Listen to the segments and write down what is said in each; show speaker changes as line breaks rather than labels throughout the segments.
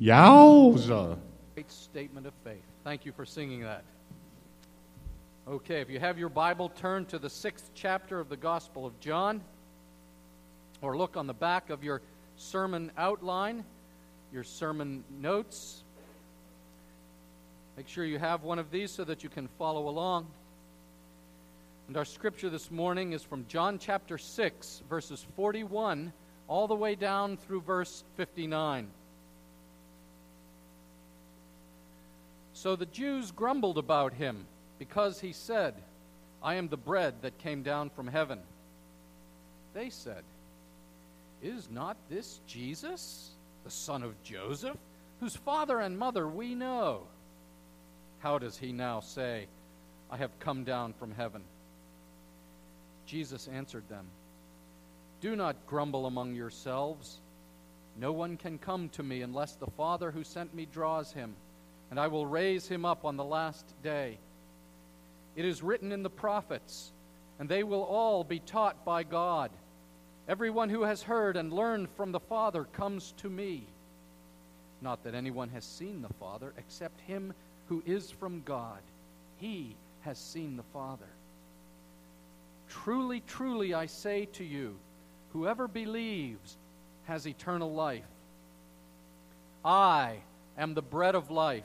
Yowza.
Great statement of faith. Thank you for singing that. Okay, if you have your Bible, turn to the sixth chapter of the Gospel of John, or look on the back of your sermon outline, your sermon notes. Make sure you have one of these so that you can follow along. And our scripture this morning is from John chapter 6, verses 41 all the way down through verse 59. So the Jews grumbled about him because he said, I am the bread that came down from heaven. They said, Is not this Jesus, the son of Joseph, whose father and mother we know? How does he now say, I have come down from heaven? Jesus answered them, Do not grumble among yourselves. No one can come to me unless the Father who sent me draws him and I will raise him up on the last day. It is written in the prophets, and they will all be taught by God. Everyone who has heard and learned from the Father comes to me. Not that anyone has seen the Father except him who is from God. He has seen the Father. Truly, truly, I say to you, whoever believes has eternal life. I am the bread of life.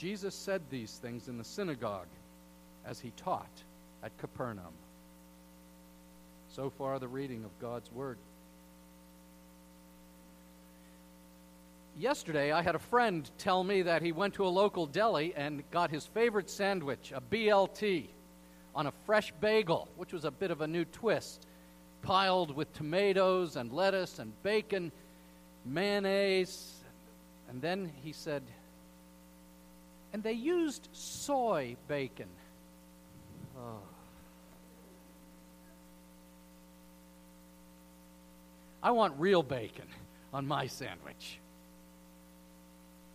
Jesus said these things in the synagogue as he taught at Capernaum. So far, the reading of God's Word. Yesterday, I had a friend tell me that he went to a local deli and got his favorite sandwich, a BLT, on a fresh bagel, which was a bit of a new twist, piled with tomatoes and lettuce and bacon, mayonnaise. And then he said, and they used soy bacon. Oh. I want real bacon on my sandwich.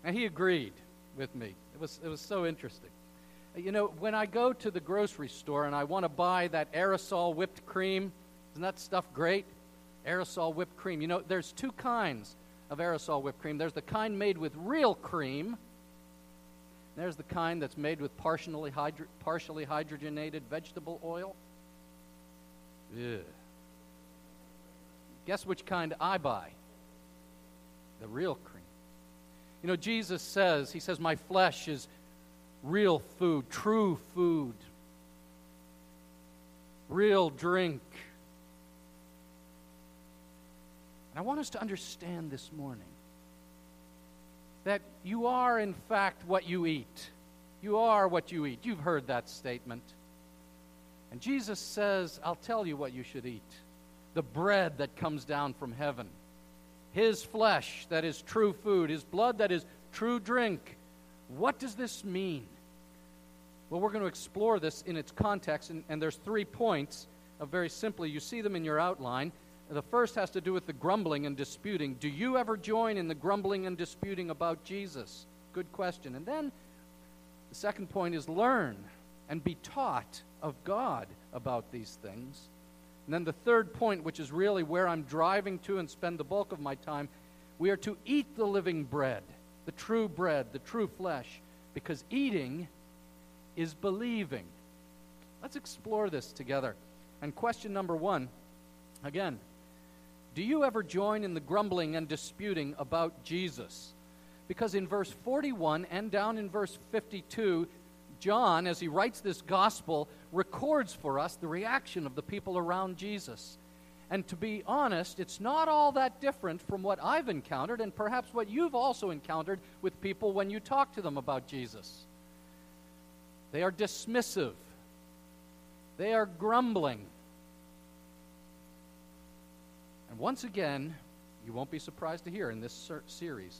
And he agreed with me. It was, it was so interesting. Uh, you know, when I go to the grocery store and I want to buy that aerosol whipped cream, isn't that stuff great? Aerosol whipped cream. You know, there's two kinds of aerosol whipped cream. There's the kind made with real cream, there's the kind that's made with partially, hydro- partially hydrogenated vegetable oil. Ugh. Guess which kind I buy? The real cream. You know, Jesus says, He says, My flesh is real food, true food, real drink. And I want us to understand this morning that you are, in fact, what you eat. You are what you eat. You've heard that statement. And Jesus says, I'll tell you what you should eat the bread that comes down from heaven, His flesh that is true food, His blood that is true drink. What does this mean? Well, we're going to explore this in its context, and, and there's three points. Of very simply, you see them in your outline. The first has to do with the grumbling and disputing. Do you ever join in the grumbling and disputing about Jesus? Good question. And then the second point is learn and be taught of God about these things. And then the third point, which is really where I'm driving to and spend the bulk of my time, we are to eat the living bread, the true bread, the true flesh, because eating is believing. Let's explore this together. And question number one again, do you ever join in the grumbling and disputing about Jesus? Because in verse 41 and down in verse 52, John, as he writes this gospel, records for us the reaction of the people around Jesus. And to be honest, it's not all that different from what I've encountered and perhaps what you've also encountered with people when you talk to them about Jesus. They are dismissive, they are grumbling. And once again, you won't be surprised to hear in this ser- series,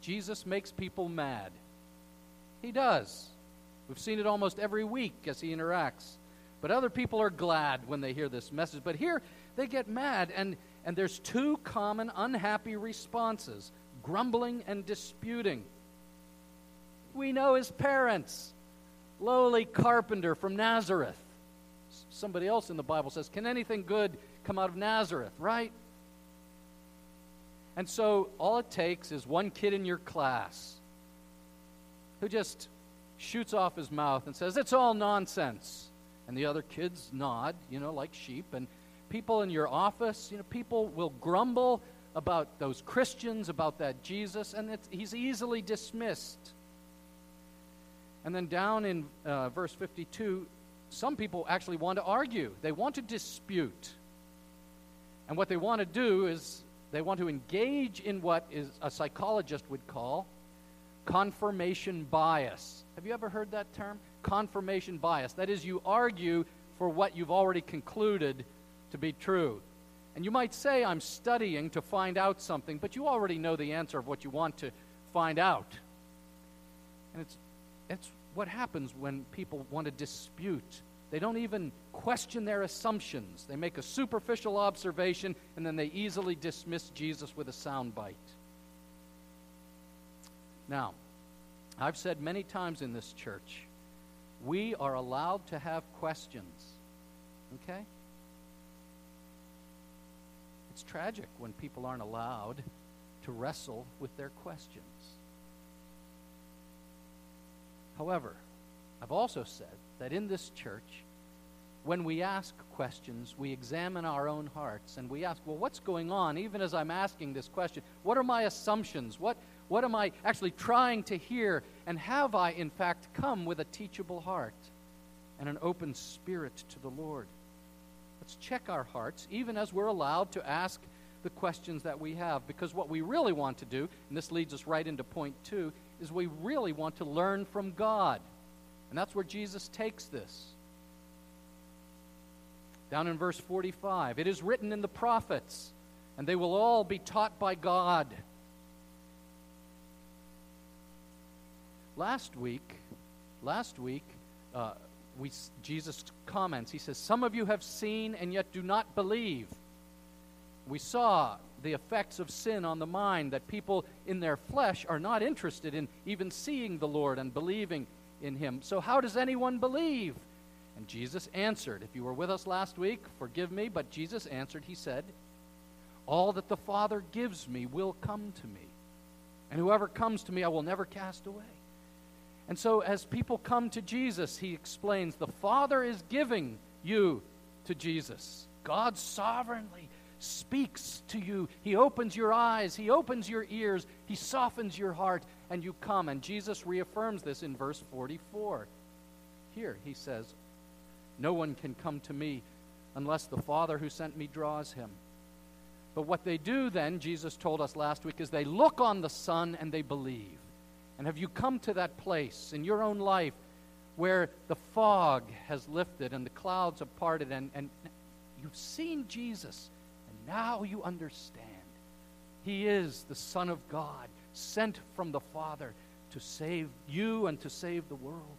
Jesus makes people mad. He does. We've seen it almost every week as he interacts. But other people are glad when they hear this message. But here, they get mad, and, and there's two common unhappy responses grumbling and disputing. We know his parents, lowly carpenter from Nazareth. Somebody else in the Bible says, Can anything good come out of Nazareth, right? And so all it takes is one kid in your class who just shoots off his mouth and says, It's all nonsense. And the other kids nod, you know, like sheep. And people in your office, you know, people will grumble about those Christians, about that Jesus, and he's easily dismissed. And then down in uh, verse 52, some people actually want to argue, they want to dispute. And what they want to do is they want to engage in what is a psychologist would call confirmation bias. Have you ever heard that term? Confirmation bias. That is, you argue for what you've already concluded to be true. And you might say, I'm studying to find out something, but you already know the answer of what you want to find out. And it's, it's what happens when people want to dispute. They don't even question their assumptions. They make a superficial observation and then they easily dismiss Jesus with a soundbite. Now, I've said many times in this church, we are allowed to have questions. Okay? It's tragic when people aren't allowed to wrestle with their questions. However, I've also said that in this church, when we ask questions, we examine our own hearts and we ask, well, what's going on? Even as I'm asking this question, what are my assumptions? What, what am I actually trying to hear? And have I, in fact, come with a teachable heart and an open spirit to the Lord? Let's check our hearts, even as we're allowed to ask the questions that we have. Because what we really want to do, and this leads us right into point two, is we really want to learn from God. And that's where Jesus takes this. Down in verse 45, it is written in the prophets, and they will all be taught by God. Last week, last week, uh, we, Jesus comments. He says, Some of you have seen and yet do not believe. We saw the effects of sin on the mind, that people in their flesh are not interested in even seeing the Lord and believing in Him. So, how does anyone believe? And Jesus answered. If you were with us last week, forgive me, but Jesus answered. He said, All that the Father gives me will come to me, and whoever comes to me I will never cast away. And so, as people come to Jesus, he explains the Father is giving you to Jesus. God sovereignly speaks to you. He opens your eyes, He opens your ears, He softens your heart, and you come. And Jesus reaffirms this in verse 44. Here, He says, No one can come to me unless the Father who sent me draws him. But what they do then, Jesus told us last week, is they look on the Son and they believe. And have you come to that place in your own life where the fog has lifted and the clouds have parted and, and you've seen Jesus and now you understand? He is the Son of God, sent from the Father to save you and to save the world.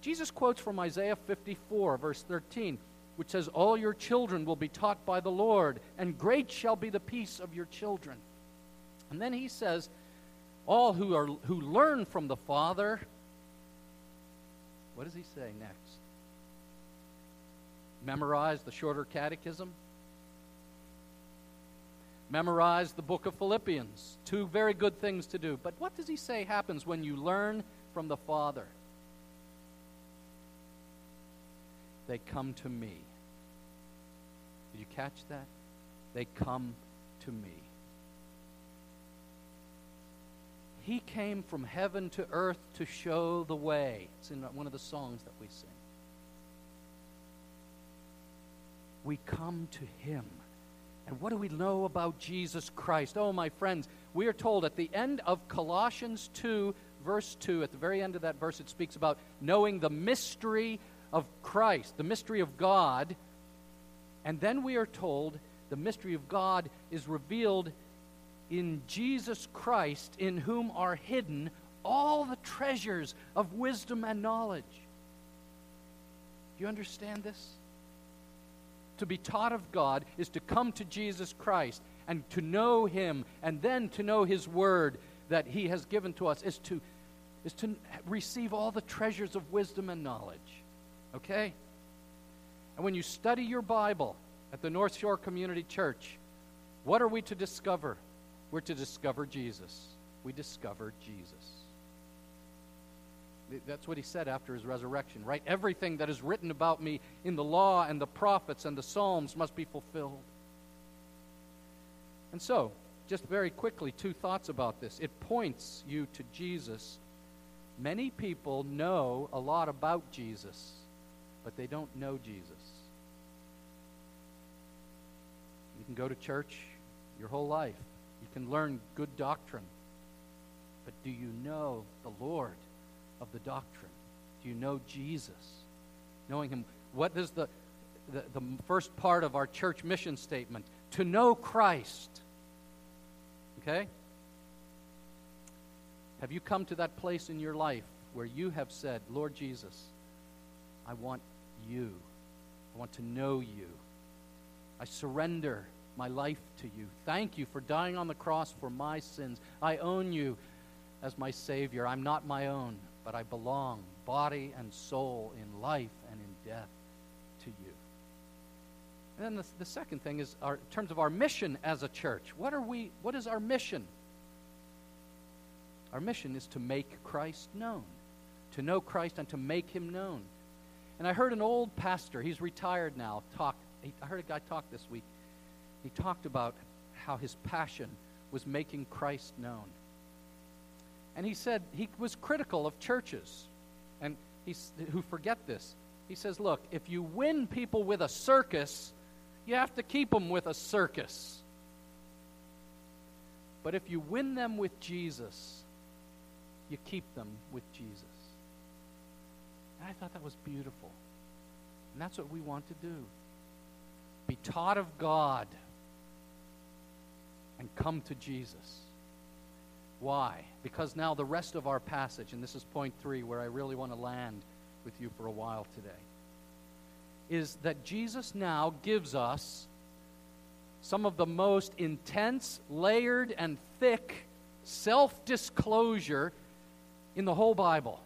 Jesus quotes from Isaiah 54, verse 13 which says, All your children will be taught by the Lord, and great shall be the peace of your children. And then he says, All who, are, who learn from the Father, what does he say next? Memorize the shorter catechism? Memorize the book of Philippians. Two very good things to do. But what does he say happens when you learn from the Father? They come to me. Did you catch that? They come to me. He came from heaven to earth to show the way. It's in one of the songs that we sing. We come to Him. And what do we know about Jesus Christ? Oh, my friends, we are told at the end of Colossians 2, verse 2, at the very end of that verse, it speaks about knowing the mystery of Christ, the mystery of God. And then we are told the mystery of God is revealed in Jesus Christ, in whom are hidden all the treasures of wisdom and knowledge. Do you understand this? To be taught of God is to come to Jesus Christ and to know Him and then to know His Word that He has given to us, is to, is to receive all the treasures of wisdom and knowledge. Okay? And when you study your Bible at the North Shore Community Church, what are we to discover? We're to discover Jesus. We discover Jesus. That's what he said after his resurrection, right? Everything that is written about me in the law and the prophets and the Psalms must be fulfilled. And so, just very quickly, two thoughts about this. It points you to Jesus. Many people know a lot about Jesus but they don't know Jesus. You can go to church your whole life, you can learn good doctrine, but do you know the Lord of the doctrine? Do you know Jesus? Knowing Him. What is the, the, the first part of our church mission statement? To know Christ. Okay? Have you come to that place in your life where you have said, Lord Jesus, I want you. I want to know you. I surrender my life to you. Thank you for dying on the cross for my sins. I own you as my Savior. I'm not my own, but I belong, body and soul, in life and in death, to you. And then the, the second thing is our, in terms of our mission as a church. What are we? What is our mission? Our mission is to make Christ known, to know Christ and to make Him known. And I heard an old pastor, he's retired now, talk. I heard a guy talk this week. He talked about how his passion was making Christ known. And he said he was critical of churches and he's, who forget this. He says, Look, if you win people with a circus, you have to keep them with a circus. But if you win them with Jesus, you keep them with Jesus. And I thought that was beautiful. And that's what we want to do be taught of God and come to Jesus. Why? Because now the rest of our passage, and this is point three where I really want to land with you for a while today, is that Jesus now gives us some of the most intense, layered, and thick self disclosure in the whole Bible.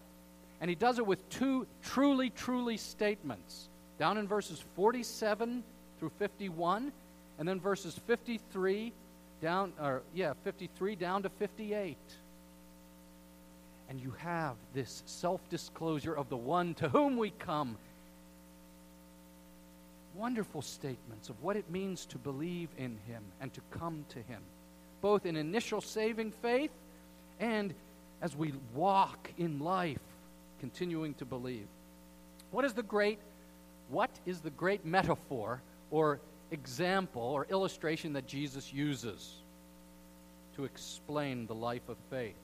And he does it with two truly, truly statements. Down in verses 47 through 51, and then verses 53 down, or yeah, 53 down to 58. And you have this self disclosure of the one to whom we come. Wonderful statements of what it means to believe in him and to come to him, both in initial saving faith and as we walk in life continuing to believe. What is the great what is the great metaphor or example or illustration that Jesus uses to explain the life of faith?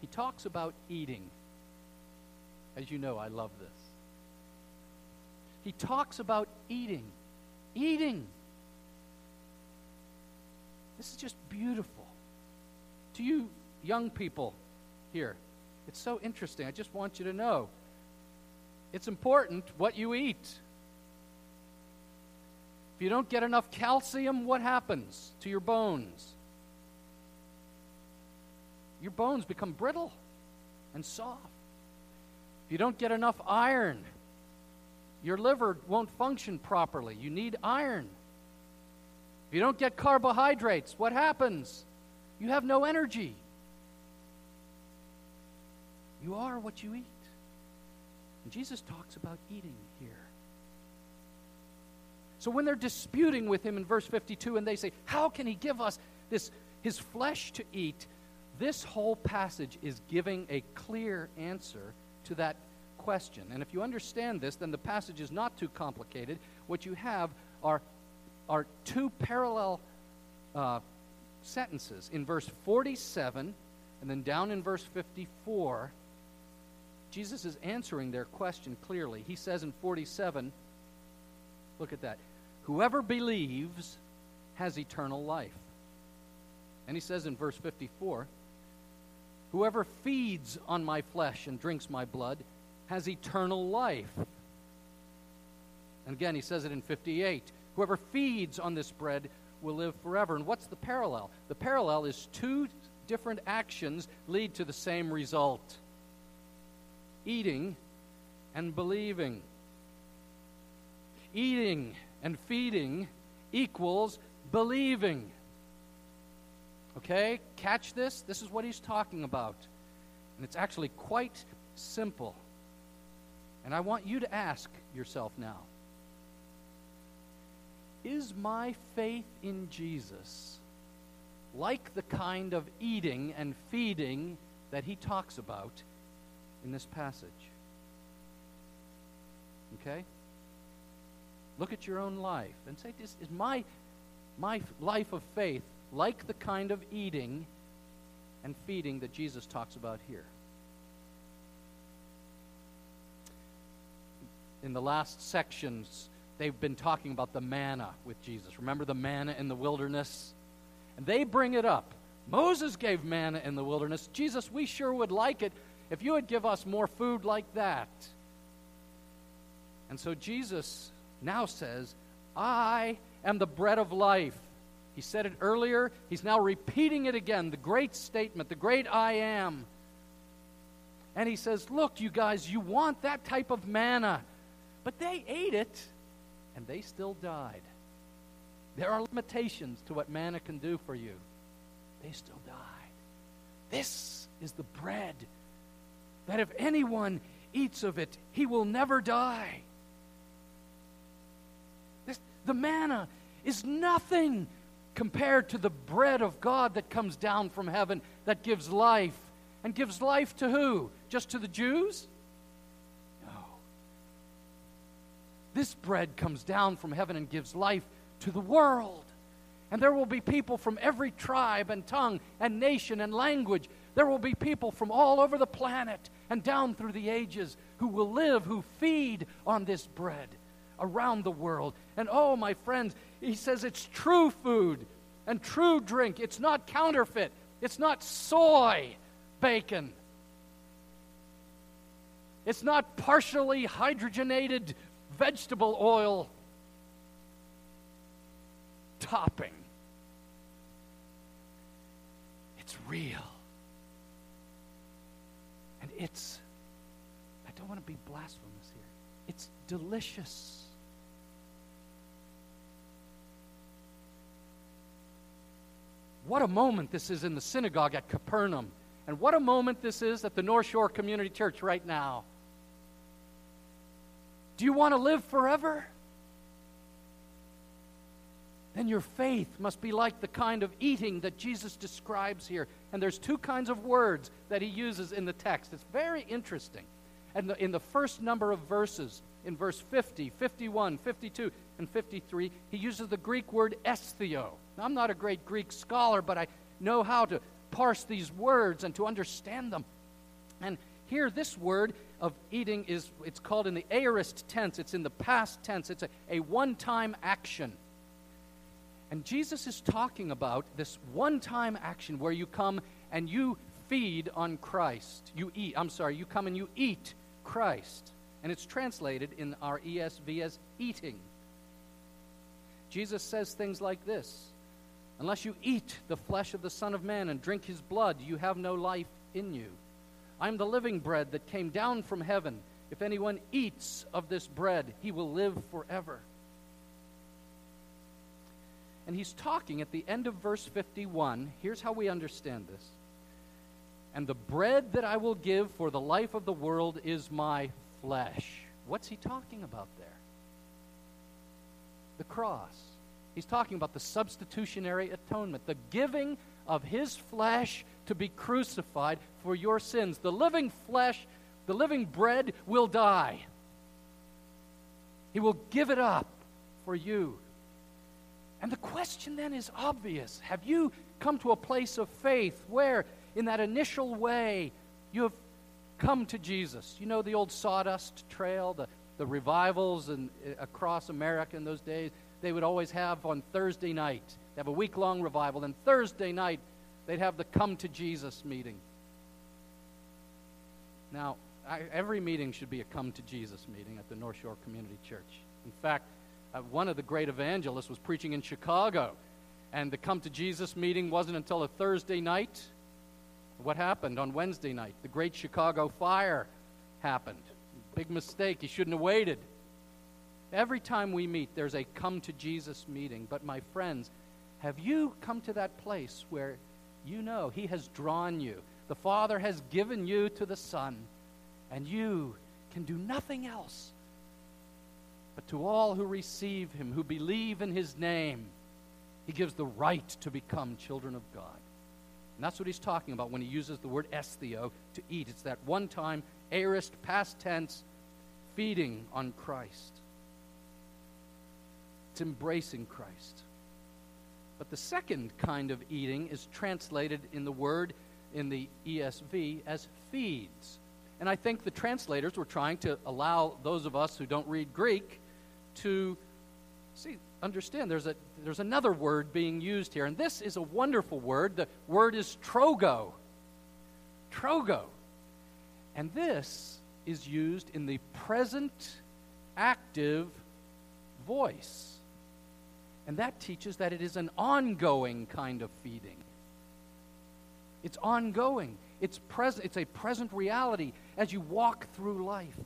He talks about eating. As you know, I love this. He talks about eating. Eating. This is just beautiful. To you young people here. It's so interesting. I just want you to know it's important what you eat. If you don't get enough calcium, what happens to your bones? Your bones become brittle and soft. If you don't get enough iron, your liver won't function properly. You need iron. If you don't get carbohydrates, what happens? You have no energy. You are what you eat. And Jesus talks about eating here. So when they're disputing with him in verse 52 and they say, How can he give us this his flesh to eat? This whole passage is giving a clear answer to that question. And if you understand this, then the passage is not too complicated. What you have are, are two parallel uh, sentences. In verse 47 and then down in verse 54, Jesus is answering their question clearly. He says in 47, look at that, whoever believes has eternal life. And he says in verse 54, whoever feeds on my flesh and drinks my blood has eternal life. And again, he says it in 58 whoever feeds on this bread will live forever. And what's the parallel? The parallel is two different actions lead to the same result eating and believing. Eating and feeding equals believing. Okay? Catch this? This is what he's talking about. And it's actually quite simple. And I want you to ask yourself now Is my faith in Jesus like the kind of eating and feeding that he talks about in this passage. Okay? Look at your own life and say, is, is my, my life of faith like the kind of eating and feeding that Jesus talks about here? In the last sections, they've been talking about the manna with Jesus. Remember the manna in the wilderness? And they bring it up. Moses gave manna in the wilderness. Jesus, we sure would like it if you would give us more food like that. And so Jesus now says, I am the bread of life. He said it earlier. He's now repeating it again the great statement, the great I am. And he says, Look, you guys, you want that type of manna. But they ate it and they still died. There are limitations to what manna can do for you. They still died. This is the bread that if anyone eats of it, he will never die. This, the manna is nothing compared to the bread of God that comes down from heaven that gives life. And gives life to who? Just to the Jews? No. This bread comes down from heaven and gives life to the world. And there will be people from every tribe and tongue and nation and language. There will be people from all over the planet and down through the ages who will live, who feed on this bread around the world. And oh, my friends, he says it's true food and true drink. It's not counterfeit, it's not soy bacon. It's not partially hydrogenated vegetable oil topping. It's real. It's, I don't want to be blasphemous here, it's delicious. What a moment this is in the synagogue at Capernaum. And what a moment this is at the North Shore Community Church right now. Do you want to live forever? Then your faith must be like the kind of eating that Jesus describes here. And there's two kinds of words that he uses in the text. It's very interesting. And in the first number of verses, in verse 50, 51, 52, and 53, he uses the Greek word esthio. Now, I'm not a great Greek scholar, but I know how to parse these words and to understand them. And here, this word of eating is, it's called in the aorist tense. It's in the past tense. It's a, a one-time action. And Jesus is talking about this one time action where you come and you feed on Christ. You eat, I'm sorry, you come and you eat Christ. and it's translated in our ESV as eating. Jesus says things like this Unless you eat the flesh of the Son of Man and drink his blood, you have no life in you. I am the living bread that came down from heaven. If anyone eats of this bread, he will live forever. And he's talking at the end of verse 51. Here's how we understand this. And the bread that I will give for the life of the world is my flesh. What's he talking about there? The cross. He's talking about the substitutionary atonement, the giving of his flesh to be crucified for your sins. The living flesh, the living bread will die. He will give it up for you. And the question then is obvious. Have you come to a place of faith where, in that initial way, you have come to Jesus? You know the old sawdust trail, the, the revivals and, uh, across America in those days? They would always have on Thursday night. They have a week long revival. And Thursday night, they'd have the Come to Jesus meeting. Now, I, every meeting should be a Come to Jesus meeting at the North Shore Community Church. In fact, uh, one of the great evangelists was preaching in Chicago, and the Come to Jesus meeting wasn't until a Thursday night. What happened on Wednesday night? The Great Chicago Fire happened. Big mistake. He shouldn't have waited. Every time we meet, there's a come to Jesus meeting. But, my friends, have you come to that place where you know He has drawn you? The Father has given you to the Son, and you can do nothing else. But to all who receive Him, who believe in His name, He gives the right to become children of God. And that's what He's talking about when He uses the word esthio, to eat. It's that one time, aorist, past tense, feeding on Christ. It's embracing Christ. But the second kind of eating is translated in the word in the ESV as feeds. And I think the translators were trying to allow those of us who don't read Greek to see understand there's a there's another word being used here and this is a wonderful word the word is trogo trogo and this is used in the present active voice and that teaches that it is an ongoing kind of feeding. It's ongoing. It's present it's a present reality as you walk through life.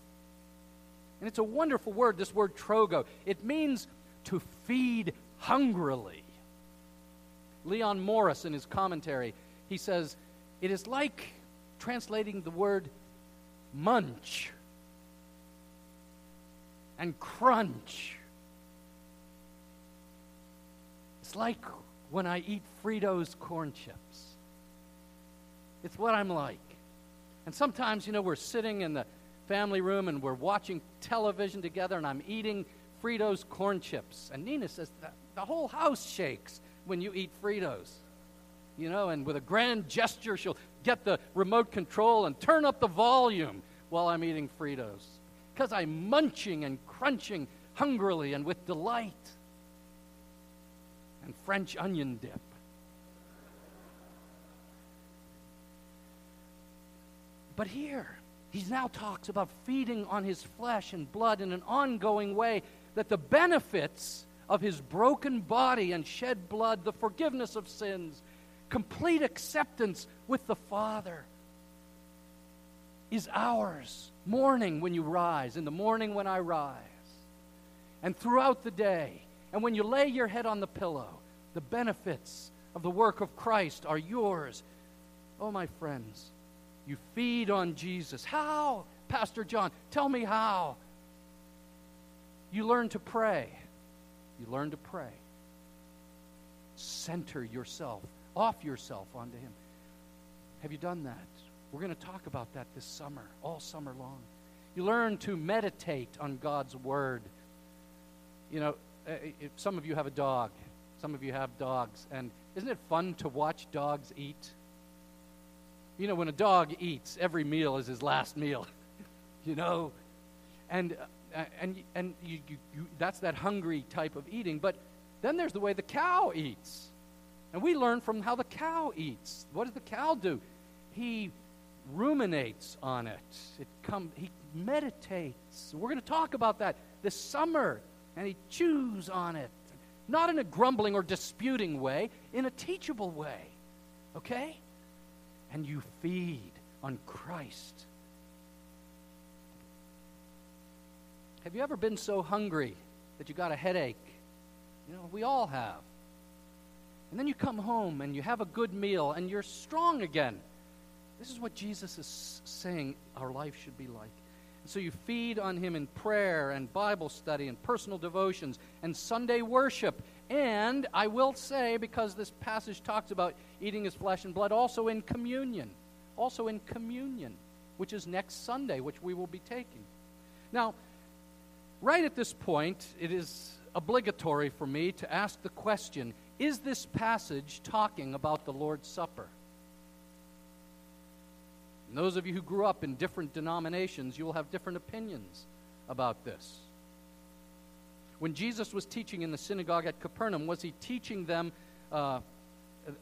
And it's a wonderful word, this word trogo. It means to feed hungrily. Leon Morris, in his commentary, he says, it is like translating the word munch and crunch It's like when I eat Fritos corn chips. It's what I'm like. And sometimes, you know, we're sitting in the family room and we're watching television together and I'm eating Fritos corn chips. And Nina says, the whole house shakes when you eat Fritos. You know, and with a grand gesture, she'll get the remote control and turn up the volume while I'm eating Fritos. Because I'm munching and crunching hungrily and with delight and French onion dip. But here, he now talks about feeding on his flesh and blood in an ongoing way, that the benefits of his broken body and shed blood, the forgiveness of sins, complete acceptance with the Father, is ours. Morning when you rise, in the morning when I rise, and throughout the day and when you lay your head on the pillow, the benefits of the work of Christ are yours. Oh, my friends, you feed on Jesus. How? Pastor John, tell me how. You learn to pray. You learn to pray. Center yourself, off yourself onto Him. Have you done that? We're going to talk about that this summer, all summer long. You learn to meditate on God's Word. You know, uh, some of you have a dog. Some of you have dogs. And isn't it fun to watch dogs eat? You know, when a dog eats, every meal is his last meal. you know? And, uh, and, and you, you, you, that's that hungry type of eating. But then there's the way the cow eats. And we learn from how the cow eats. What does the cow do? He ruminates on it. It come, he meditates. We're going to talk about that this summer, and he chews on it. Not in a grumbling or disputing way, in a teachable way. Okay? And you feed on Christ. Have you ever been so hungry that you got a headache? You know, we all have. And then you come home and you have a good meal and you're strong again. This is what Jesus is saying our life should be like. And so you feed on Him in prayer and Bible study and personal devotions and Sunday worship. And I will say, because this passage talks about eating His flesh and blood, also in communion. Also in communion, which is next Sunday, which we will be taking. Now, right at this point, it is obligatory for me to ask the question is this passage talking about the Lord's Supper? And those of you who grew up in different denominations, you will have different opinions about this. When Jesus was teaching in the synagogue at Capernaum, was he teaching them uh,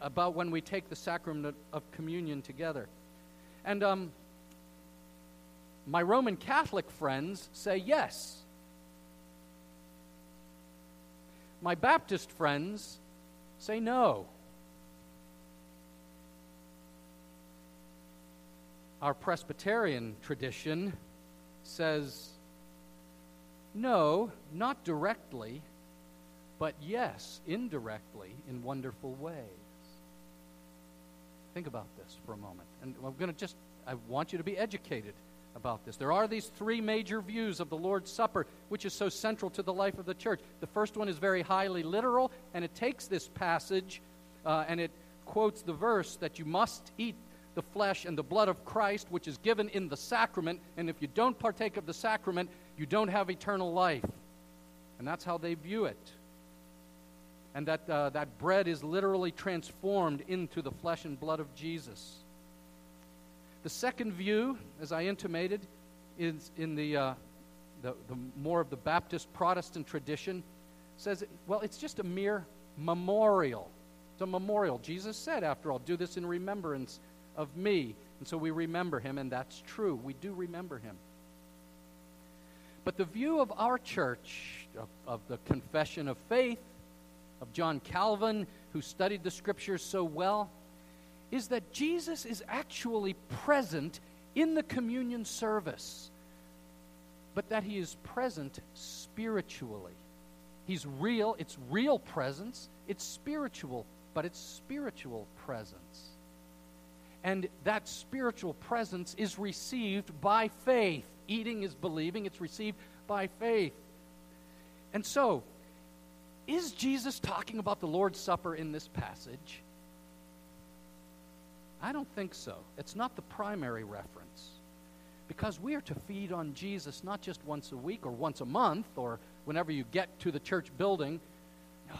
about when we take the sacrament of communion together? And um, my Roman Catholic friends say yes. My Baptist friends say no. Our Presbyterian tradition says no, not directly, but yes, indirectly, in wonderful ways. Think about this for a moment. And I'm going to just, I want you to be educated about this. There are these three major views of the Lord's Supper, which is so central to the life of the church. The first one is very highly literal, and it takes this passage uh, and it quotes the verse that you must eat the flesh and the blood of Christ, which is given in the sacrament. And if you don't partake of the sacrament, you don't have eternal life. And that's how they view it. And that, uh, that bread is literally transformed into the flesh and blood of Jesus. The second view, as I intimated, is in the, uh, the, the more of the Baptist Protestant tradition, says, well, it's just a mere memorial. It's a memorial. Jesus said, after all, do this in remembrance of me. And so we remember him, and that's true. We do remember him. But the view of our church, of, of, the confession of faith, of John Calvin, who studied the scriptures so well, is that Jesus is actually present in the communion service, but that he is present spiritually. He's real, it's real presence, it's spiritual, but it's spiritual presence. And that spiritual presence is received by faith. Eating is believing, it's received by faith. And so, is Jesus talking about the Lord's Supper in this passage? I don't think so. It's not the primary reference. Because we are to feed on Jesus not just once a week or once a month or whenever you get to the church building. No,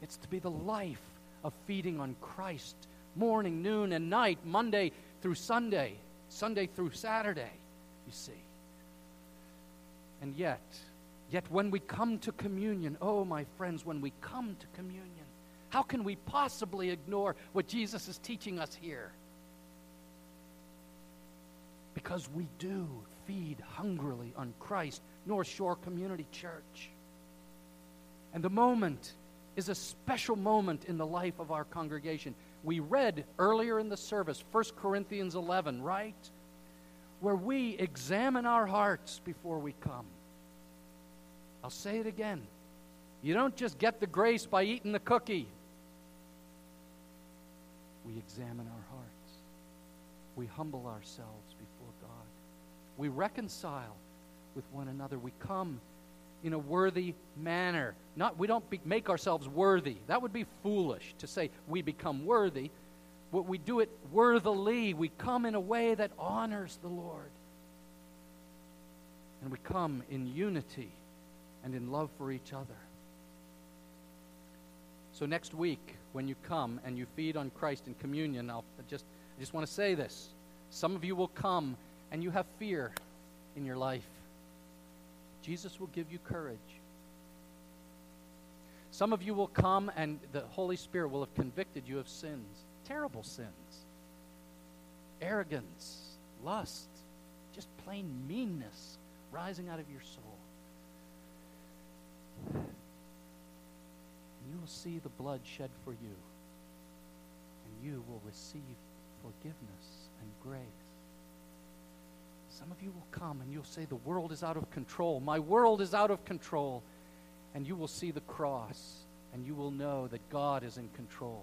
it's to be the life of feeding on Christ morning, noon, and night, Monday through Sunday, Sunday through Saturday, you see. And yet, yet when we come to communion, oh, my friends, when we come to communion, how can we possibly ignore what Jesus is teaching us here? Because we do feed hungrily on Christ, North Shore Community Church. And the moment is a special moment in the life of our congregation we read earlier in the service, 1 Corinthians 11, right? Where we examine our hearts before we come. I'll say it again. You don't just get the grace by eating the cookie. We examine our hearts. We humble ourselves before God. We reconcile with one another. We come in a worthy manner. Not, we don't be, make ourselves worthy. That would be foolish to say we become worthy. We do it worthily. We come in a way that honors the Lord. And we come in unity and in love for each other. So next week, when you come and you feed on Christ in communion, I'll just, I just want to say this. Some of you will come and you have fear in your life. Jesus will give you courage. Some of you will come and the Holy Spirit will have convicted you of sins, terrible sins. arrogance, lust, just plain meanness rising out of your soul. You will see the blood shed for you, and you will receive forgiveness and grace. Some of you will come and you'll say, The world is out of control. My world is out of control. And you will see the cross, and you will know that God is in control.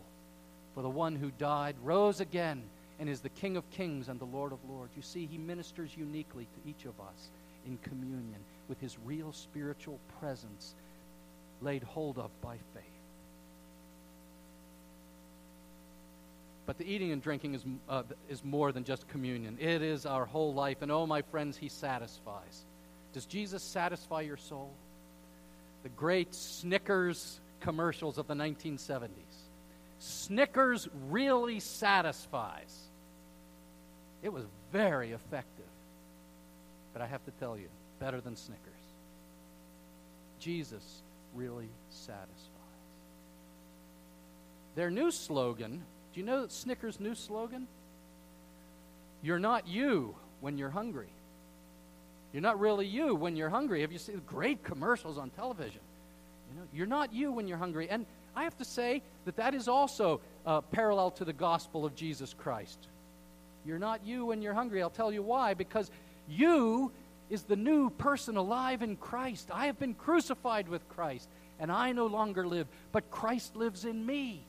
For the one who died rose again and is the King of kings and the Lord of lords. You see, he ministers uniquely to each of us in communion with his real spiritual presence laid hold of by faith. But the eating and drinking is, uh, is more than just communion. It is our whole life. And oh, my friends, He satisfies. Does Jesus satisfy your soul? The great Snickers commercials of the 1970s. Snickers really satisfies. It was very effective. But I have to tell you, better than Snickers. Jesus really satisfies. Their new slogan do you know Snickers' new slogan? You're not you when you're hungry. You're not really you when you're hungry. Have you seen great commercials on television? You know, you're not you when you're hungry. And I have to say that that is also uh, parallel to the gospel of Jesus Christ. You're not you when you're hungry. I'll tell you why. Because you is the new person alive in Christ. I have been crucified with Christ, and I no longer live, but Christ lives in me.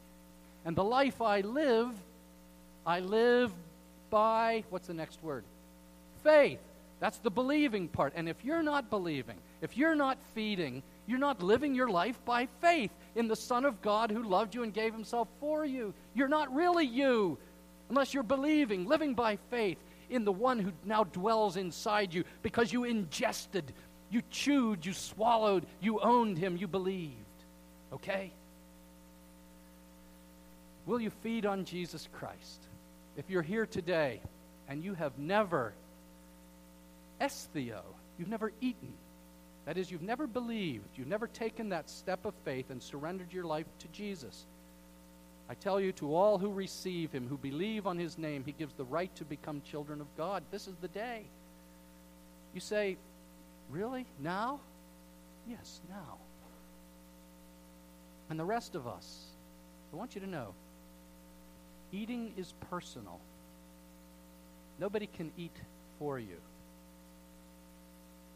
And the life I live, I live by, what's the next word? Faith. That's the believing part. And if you're not believing, if you're not feeding, you're not living your life by faith in the Son of God who loved you and gave himself for you. You're not really you unless you're believing, living by faith in the one who now dwells inside you because you ingested, you chewed, you swallowed, you owned him, you believed. Okay? Will you feed on Jesus Christ? If you're here today and you have never esthio, you've never eaten, that is, you've never believed, you've never taken that step of faith and surrendered your life to Jesus. I tell you, to all who receive him, who believe on his name, he gives the right to become children of God. This is the day. You say, Really? Now? Yes, now. And the rest of us, I want you to know Eating is personal. Nobody can eat for you.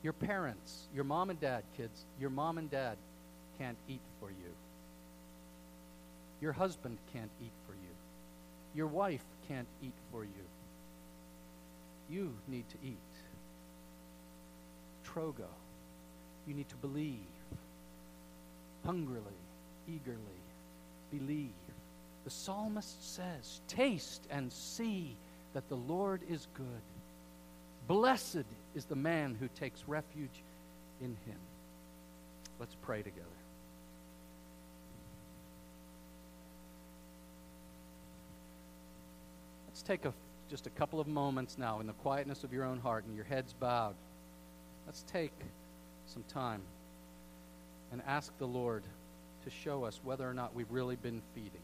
Your parents, your mom and dad, kids, your mom and dad can't eat for you. Your husband can't eat for you. Your wife can't eat for you. You need to eat. Trogo. You need to believe. Hungrily, eagerly, believe. The psalmist says, Taste and see that the Lord is good. Blessed is the man who takes refuge in him. Let's pray together. Let's take a, just a couple of moments now in the quietness of your own heart and your heads bowed. Let's take some time and ask the Lord to show us whether or not we've really been feeding.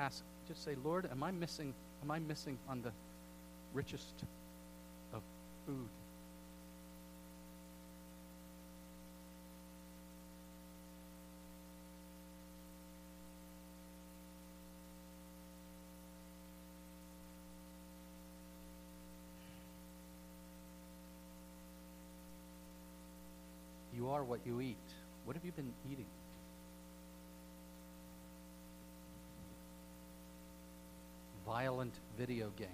ask, just say, Lord, am I missing, am I missing on the richest of food? You are what you eat. What have you been eating? Violent video games.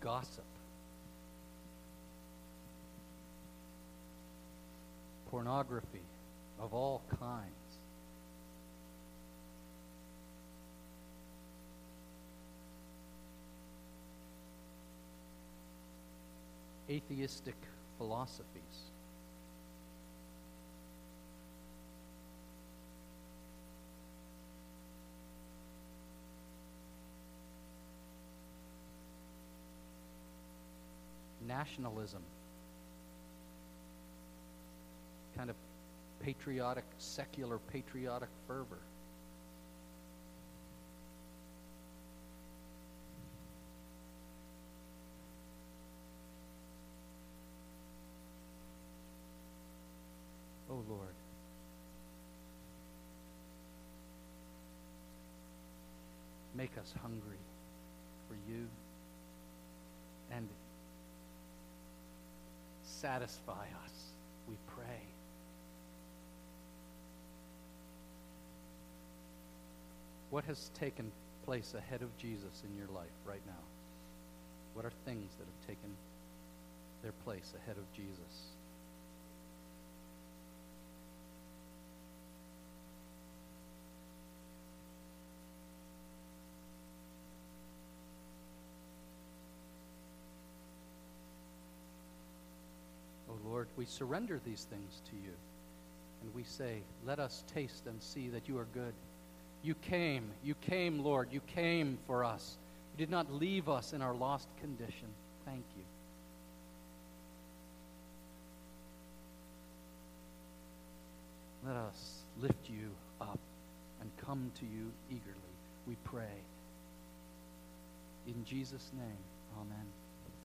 Gossip. Pornography of all kinds. Atheistic philosophies. Nationalism, kind of patriotic, secular patriotic fervor. Oh Lord. Make us hungry for you and satisfy us, we pray. What has taken place ahead of Jesus in your life right now? What are things that have taken their place ahead of Jesus? Oh Lord, we surrender these things to you. And we say, let us taste and see that you are good. You came, you came, Lord, you came for us. You did not leave us in our lost condition. Thank you. Let us lift you up and come to you eagerly, we pray. In Jesus' name, amen.